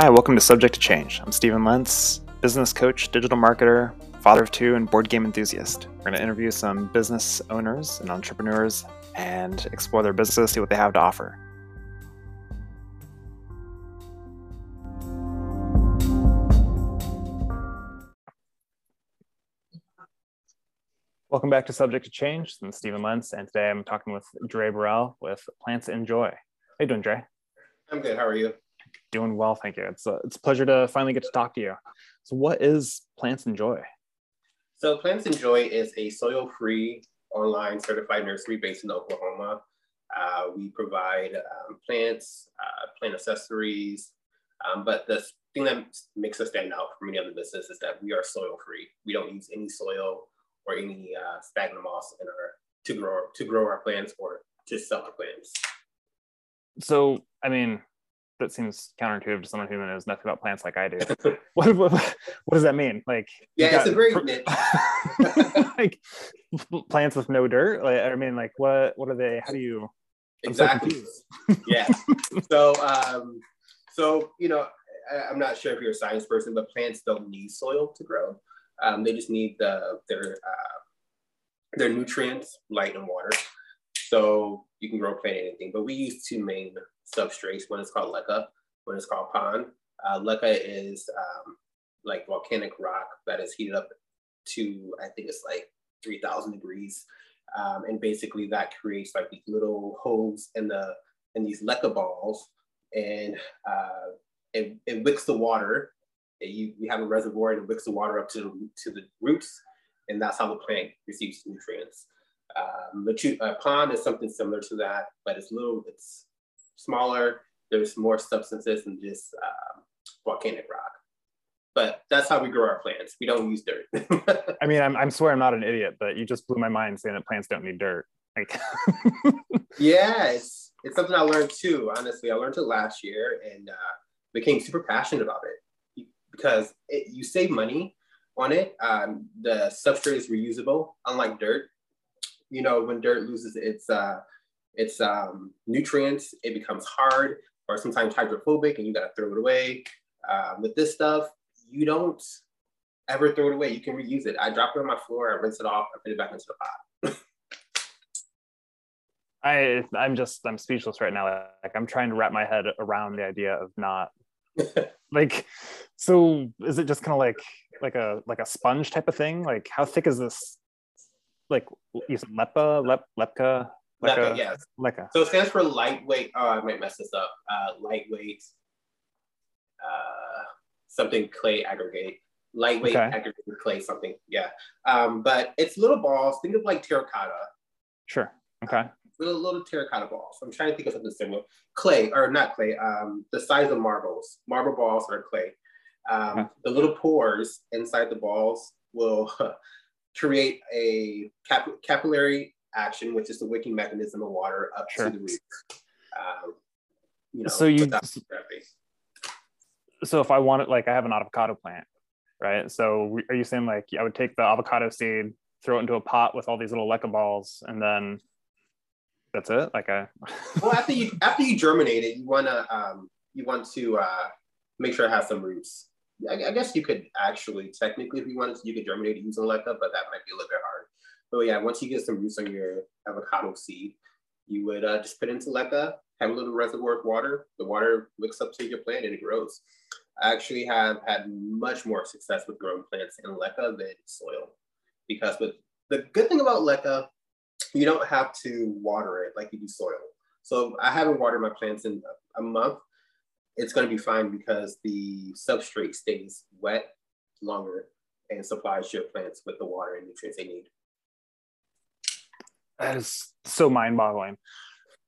Hi, welcome to Subject to Change. I'm Stephen Lentz, business coach, digital marketer, father of two, and board game enthusiast. We're going to interview some business owners and entrepreneurs and explore their businesses, see what they have to offer. Welcome back to Subject to Change. I'm Stephen Lentz, and today I'm talking with Dre Burrell with PlantsNJoy. How you doing, Dre? I'm good. How are you? Doing well, thank you. It's a, it's a pleasure to finally get to talk to you. So, what is Plants and Joy? So, PlantsNJoy is a soil-free online certified nursery based in Oklahoma. Uh, we provide um, plants, uh, plant accessories, um, but the thing that makes us stand out from many other businesses is that we are soil-free. We don't use any soil or any uh, sphagnum moss in our to grow to grow our plants or to sell our plants. So, I mean, that seems counterintuitive to someone who knows nothing about plants like I do. what, what, what, does that mean? Like, yeah, it's a very like plants with no dirt. Like, I mean, like, what what are they? How do you? exactly. So yeah. so, um, so you know, I, I'm not sure if you're a science person, but plants don't need soil to grow. Um, they just need the their uh, their nutrients, light, and water. So you can grow plant anything. But we use two main substrates. One is called leca, one is called pon. Uh, leca is um, like volcanic rock that is heated up to I think it's like 3,000 degrees, um, and basically that creates like these little holes in the in these leca balls, and uh, it, it wicks the water you, we have a reservoir and it wicks the water up to the, to the roots, and that's how the plant receives nutrients. Um, the uh, pon is something similar to that, but it's little, it's smaller. There's more substances than just um, volcanic rock. But that's how we grow our plants. We don't use dirt. I mean, I'm, I'm swear I'm not an idiot, but you just blew my mind saying that plants don't need dirt. Like, yeah, it's, it's something I learned too. Honestly, I learned it last year and uh, became super passionate about it because it, you save money on it. Um, the substrate is reusable, unlike dirt. You know, when dirt loses its uh, its um, nutrients, it becomes hard or sometimes hydrophobic, and you got to throw it away. Uh, with this stuff, you don't ever throw it away. You can reuse it. I drop it on my floor, I rinse it off, I put it back into the pot. I I'm just I'm speechless right now. Like I'm trying to wrap my head around the idea of not like so is it just kind of like like a like a sponge type of thing like how thick is this like you said lepa lep lepka leca, yes leca so it stands for lightweight oh i might mess this up uh lightweight uh something clay aggregate lightweight okay. aggregate clay something yeah um but it's little balls think of like terracotta sure okay little little terracotta balls. I'm trying to think of something similar. Clay, or not clay, um, the size of marbles. Marble balls are clay. Um, okay. The little pores inside the balls will create a cap- capillary action, which is the wicking mechanism of water up sure. to the roots. Um, you know, so you so if I want it, like, I have an avocado plant, right? So are you saying like I would take the avocado seed, throw it into a pot with all these little leca balls, and then that's it like a well after you after you germinate it you want to um you want to uh make sure it has some roots I, I, guess you could actually technically if you wanted to you could germinate it using leca but that might be a little bit hard but yeah once you get some roots on your avocado seed you would uh, just put it into leca have a little reservoir of water the water wicks up to your plant and it grows i actually have had much more success with growing plants in leca than soil because with the good thing about leca you don't have to water it like you do soil. So I haven't watered my plants in a month. It's going to be fine because the substrate stays wet longer and supplies your plants with the water and nutrients they need. That is so mind boggling.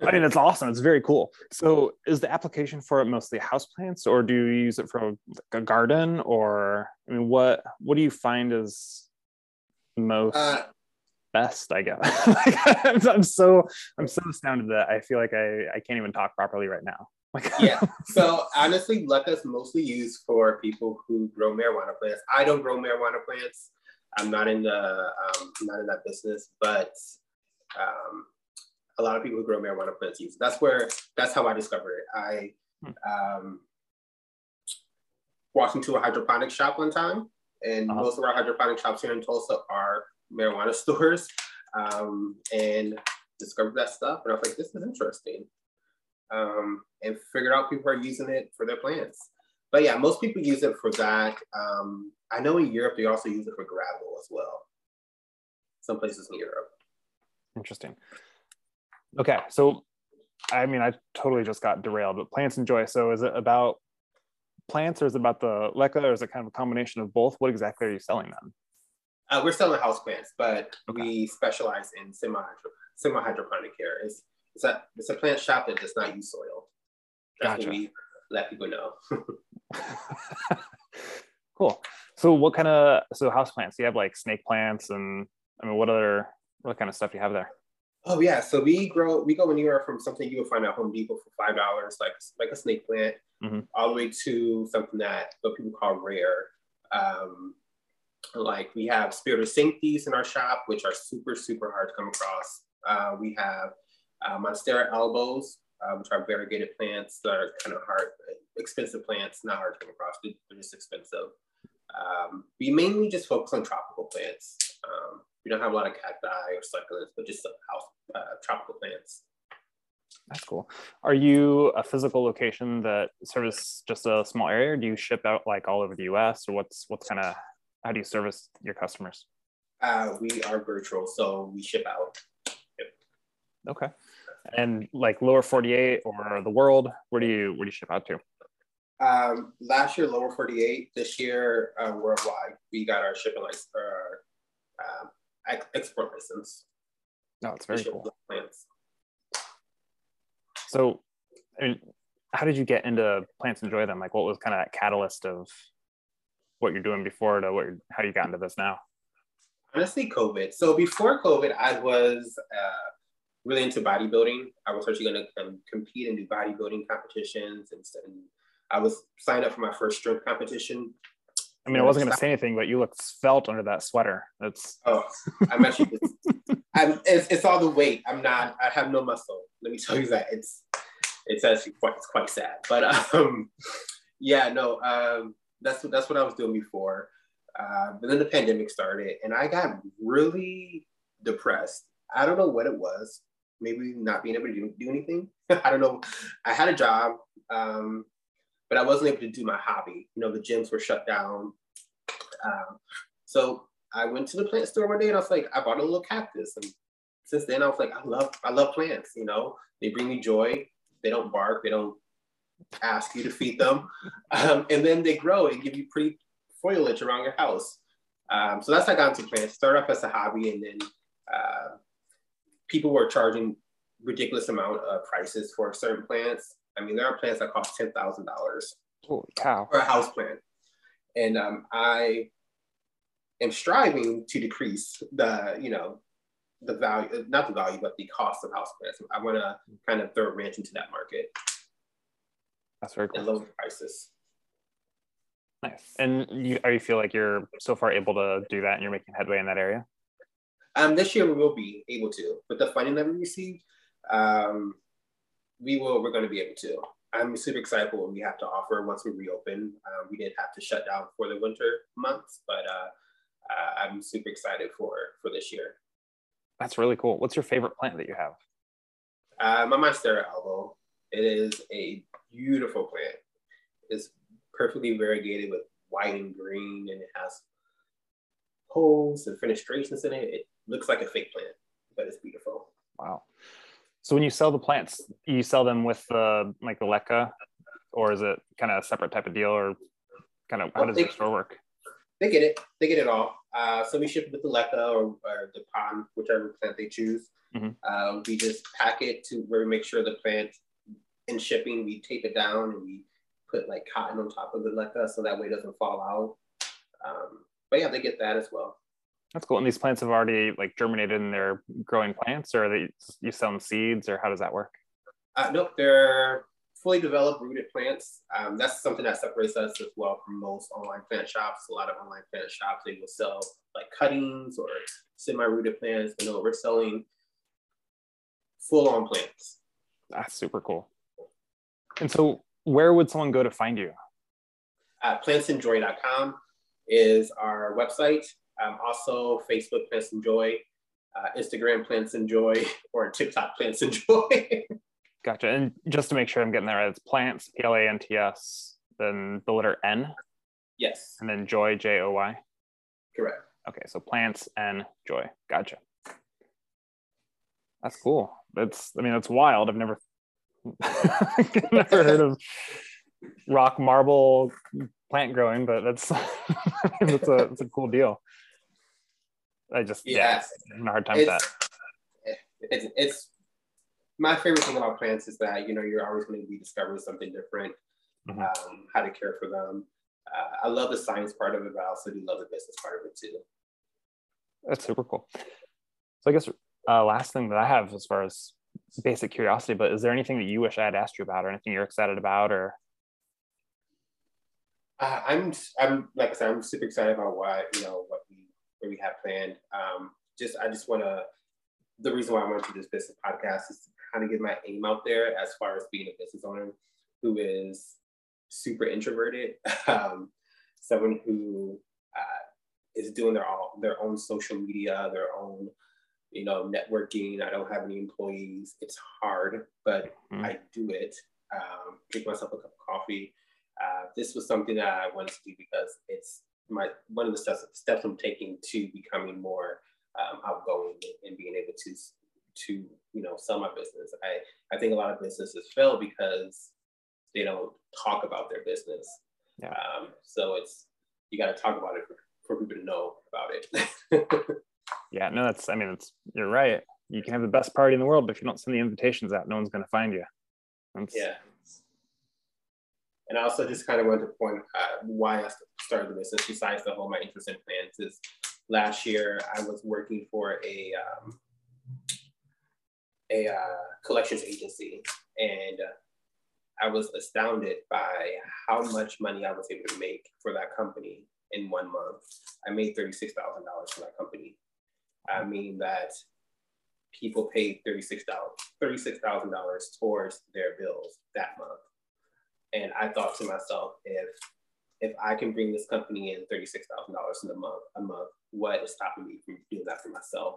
I mean, it's awesome. It's very cool. So, is the application for it mostly house plants, or do you use it for a garden? Or, I mean, what what do you find is most uh, best i guess I'm, I'm, so i'm so astounded that i feel like i i can't even talk properly right now yeah so honestly leca is mostly used for people who grow marijuana plants i don't grow marijuana plants i'm not in the um, not in that business but um, a lot of people who grow marijuana plants use that's where that's how i discovered it i hmm. um, walked into a hydroponic shop one time, and uh-huh. most of our hydroponic shops here in Tulsa are marijuana stores, um, and discovered that stuff. And I was like, this is interesting. Um, and figured out people are using it for their plants. But yeah, most people use it for that. Um, I know in Europe they also use it for gravel as well. Some places in Europe. Interesting. Okay, so I mean, I totally just got derailed, but PlantsNJoy. So is it about plants or is it about the leca or is it kind of a combination of both? What exactly are you selling them? Uh, we're selling house plants, but okay. we specialize in semi semi hydroponic care. It's it's a it's a plant shop that does not use soil. That's gotcha. what we let people know. cool. So what kind of so house plants? Do you have like snake plants and I mean what other what kind of stuff do you have there? Oh yeah, so we grow we go anywhere from something you will find at Home Depot for five dollars, like like a snake plant, mm-hmm. all the way to something that what people call rare. Um, like we have Spiritus Sanctis in our shop, which are super super hard to come across. Uh, we have uh, Monstera albos, uh, which are variegated plants that are kind of hard, expensive plants, not hard to come across. They're just expensive. Um, we mainly just focus on tropical plants. Um, we don't have a lot of cacti or succulents, but just house uh, tropical plants. That's cool. Are you a physical location that service just a small area? Or do you ship out like all over the U.S. or what's what's kind of how do you service your customers? Uh, we are virtual, so we ship out. Yep. Okay. And like lower 48 or the world, where do you where do you ship out to? Um, last year, lower 48. This year, uh, worldwide. We got our shipping license, our uh, export license. No, it's very cool. Plants. So, I mean, how did you get into PlantsNJoy them? Like, what was kind of that catalyst of what you're doing before to what you're, how you got into this now? Honestly, COVID. So before COVID, I was uh, really into bodybuilding. I was actually going to um, compete and do bodybuilding competitions, and, and I was signed up for my first strength competition I mean, I wasn't going to say anything, but you look svelte under that sweater. That's oh, I'm actually. I'm, it's, it's all the weight. I'm not. I have no muscle. Let me tell you that. It's it's actually quite it's quite sad. But um, yeah, no. Um, that's what that's what I was doing before. Uh, but then the pandemic started, and I got really depressed. I don't know what it was. Maybe not being able to do, do anything. I don't know. I had a job. Um, but I wasn't able to do my hobby. You know, the gyms were shut down. Um, so I went to the plant store one day and I was like, I bought a little cactus. And since then I was like, I love, I love plants, you know, they bring me joy. They don't bark. They don't ask you to feed them. Um, and then they grow and give you pretty foliage around your house. Um, so that's how I got into plants. Started off as a hobby and then uh, people were charging ridiculous amount of prices for certain plants. I mean, there are plants that cost ten thousand dollars. Holy cow! For a house plant, and um, I am striving to decrease the, you know, the value, not the value, but the cost of house plants. I want to kind of throw a wrench into that market. That's very cool. And lower prices. Nice. And you, are you feel like you're so far able to do that, and you're making headway in that area? Um, this year we will be able to, with the funding that we received. Um, we will. We're going to be able to. I'm super excited for what we have to offer once we reopen. Um, we did have to shut down for the winter months, but uh, uh, I'm super excited for for this year. That's really cool. What's your favorite plant that you have? Uh, my Monstera albo. It is a beautiful plant. It's perfectly variegated with white and green, and it has holes and fenestrations in it. It looks like a fake plant, but it's beautiful. Wow. So when you sell the plants, you sell them with the like the leca, or is it kind of a separate type of deal, or kind of what does your store work? They get it. They get it all. Uh, so we ship it with the leca or, or the pon, whichever plant they choose. Mm-hmm. Uh, we just pack it to where we make sure the plant in shipping we tape it down and we put like cotton on top of the leca so that way it doesn't fall out. Um, but yeah, they get that as well. That's cool. And these plants have already like germinated and they're growing plants, or they you sell them seeds, or how does that work? Uh, nope, they're fully developed rooted plants. Um, that's something that separates us as well from most online plant shops. A lot of online plant shops they will sell like cuttings or semi-rooted plants, but no, we're selling full-on plants. That's super cool. And so, where would someone go to find you? Uh, plantsnjoy.com is our website. Um, also, Facebook PlantsNJoy, uh, Instagram PlantsNJoy, or TikTok PlantsNJoy. gotcha. And just to make sure I'm getting there, it's plants, P L A N T S, then the letter N. Yes. And then joy, J O Y. Correct. Okay, so plants and joy. Gotcha. That's cool. That's I mean that's wild. I've never never heard of rock marble plant growing, but that's that's a that's a cool deal. I just yeah, yeah a hard time with that. It's it's my favorite thing about plants is that you know you're always going to be discovering something different, mm-hmm. um, how to care for them. Uh, I love the science part of it, but I also do love the business part of it too. That's super cool. So I guess uh, last thing that I have as far as basic curiosity, but is there anything that you wish I had asked you about, or anything you're excited about, or? Uh, I'm I'm like I said, I'm super excited about what you know what what we have planned. Um, just I just want to. The reason why I went to this business podcast is to kind of get my aim out there as far as being a business owner who is super introverted, um, someone who uh, is doing their all their own social media, their own you know networking. I don't have any employees. It's hard, but mm-hmm. I do it. Um, drink myself a cup of coffee. Uh, this was something that I wanted to do because it's my one of the steps steps I'm taking to becoming more um, outgoing and being able to to you know sell my business. I I think a lot of businesses fail because they don't talk about their business. Yeah. Um, so it's you got to talk about it for, for people to know about it. yeah, no, that's I mean, it's you're right. You can have the best party in the world, but if you don't send the invitations out, no one's going to find you. That's... Yeah. And I also just kind of wanted to point uh, why I started the business, besides the whole my interest in plants, is last year I was working for a um, a uh, collections agency, and uh, I was astounded by how much money I was able to make for that company in one month. I made $36,000 for that company. I mean that people paid $36,000 $36,000 towards their bills that month. And I thought to myself, if if I can bring this company in $36,000 in a month, a month, what is stopping me from doing that for myself?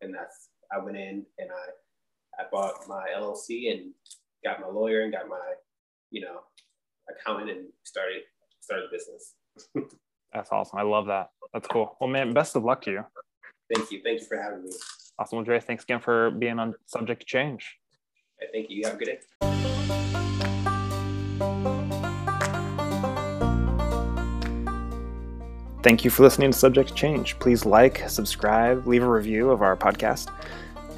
And that's, I went in and I, I bought my LLC and got my lawyer and got my, you know, accountant and started started business. That's awesome. I love that. That's cool. Well, man, best of luck to you. Thank you. Thank you for having me. Awesome. Well, Dre, thanks again for being on Subject to Change. thank you. You have a good day. Thank you for listening to Subject Change. Please like, subscribe, leave a review of our podcast.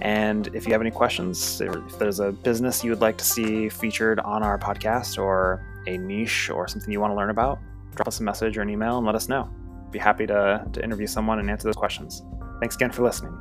And if you have any questions, if there's a business you would like to see featured on our podcast or a niche or something you want to learn about, drop us a message or an email and let us know. Be happy to, to interview someone and answer those questions. Thanks again for listening.